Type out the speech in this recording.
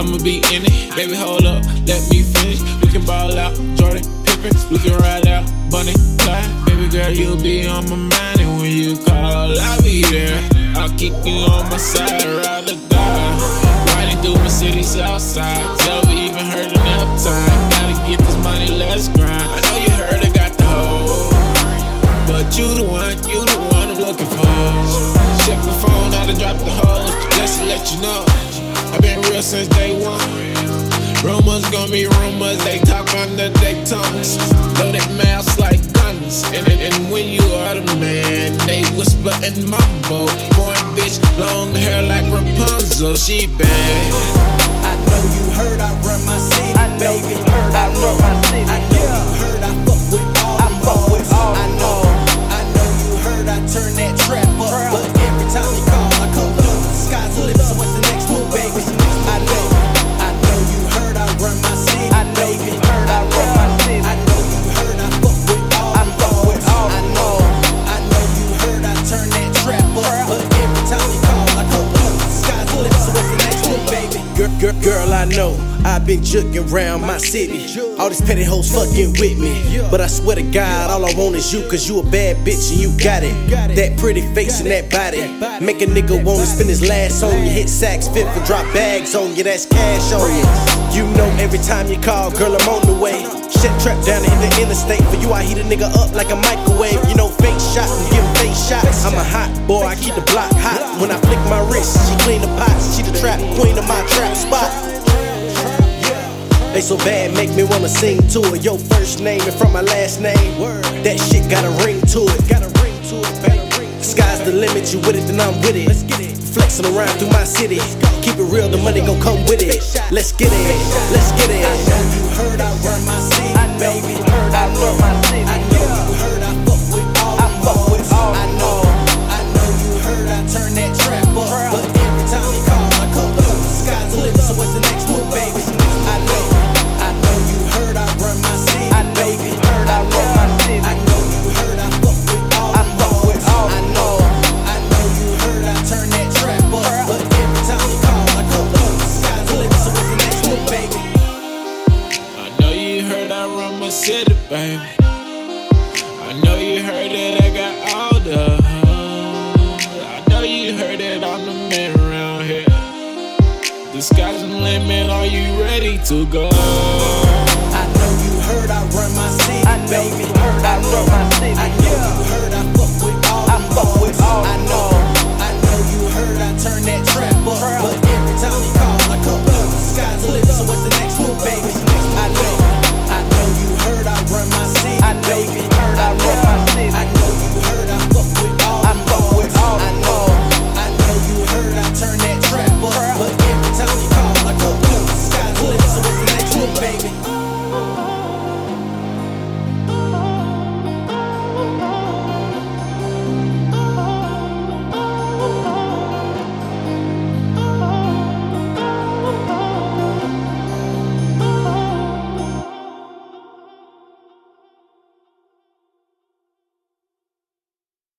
I'ma be in it, baby. Hold up, let me finish. We can ball out, Jordan Pippen. We can ride out, Bonnie Clyde. Baby girl, you'll be on my mind, and when you call, I'll be there. I'll keep you on my side, ride or die. Riding through my city south side, never even heard enough time. Gotta get this money, let's grind. I know you heard I got the hoe, but you the one, you the one I'm looking for. Check the phone, I done dropped the hose. Just to let you know, I've been real since day one. Rumors gonna be rumors, they talk under their tongues. Though they mouths like guns. And, and, and when you are the man, they whisper and mumble. Boy, bitch, long hair like Rapunzel, she bad. I know you heard I run my city, I know baby. you heard I run my city. I Girl, girl, I know I've been jugging around my city. All these petty hoes fucking with me. But I swear to God, all I want is you, cause you a bad bitch and you got it. That pretty face and that body. Make a nigga wanna spend his last on you. Hit sacks, fit for drop bags on you, that's cash on you. You know every time you call, girl, I'm on the way. Shit trap down in the interstate. For you, I heat a nigga up like a microwave. You know, fake shot, give him fake shots. I'm a hot boy, I keep the block hot. When I flick my wrist, she clean the pots. She the trap queen of my trap spot. They so bad, make me wanna sing to it. Your first name and from my last name. That shit got a ring to it. Got a ring to it, baby. Sky's the limit, you with it, then I'm with it. Let's get it. Flexing around through my city. Keep it real, the money gon' come with it. Let's get it, let's get it. you heard I heard I run my city, baby. I know you heard that I got all the hoes. I know you heard that I'm the man around here. The sky's the limit, are you ready to go? I know you heard I run my city, baby.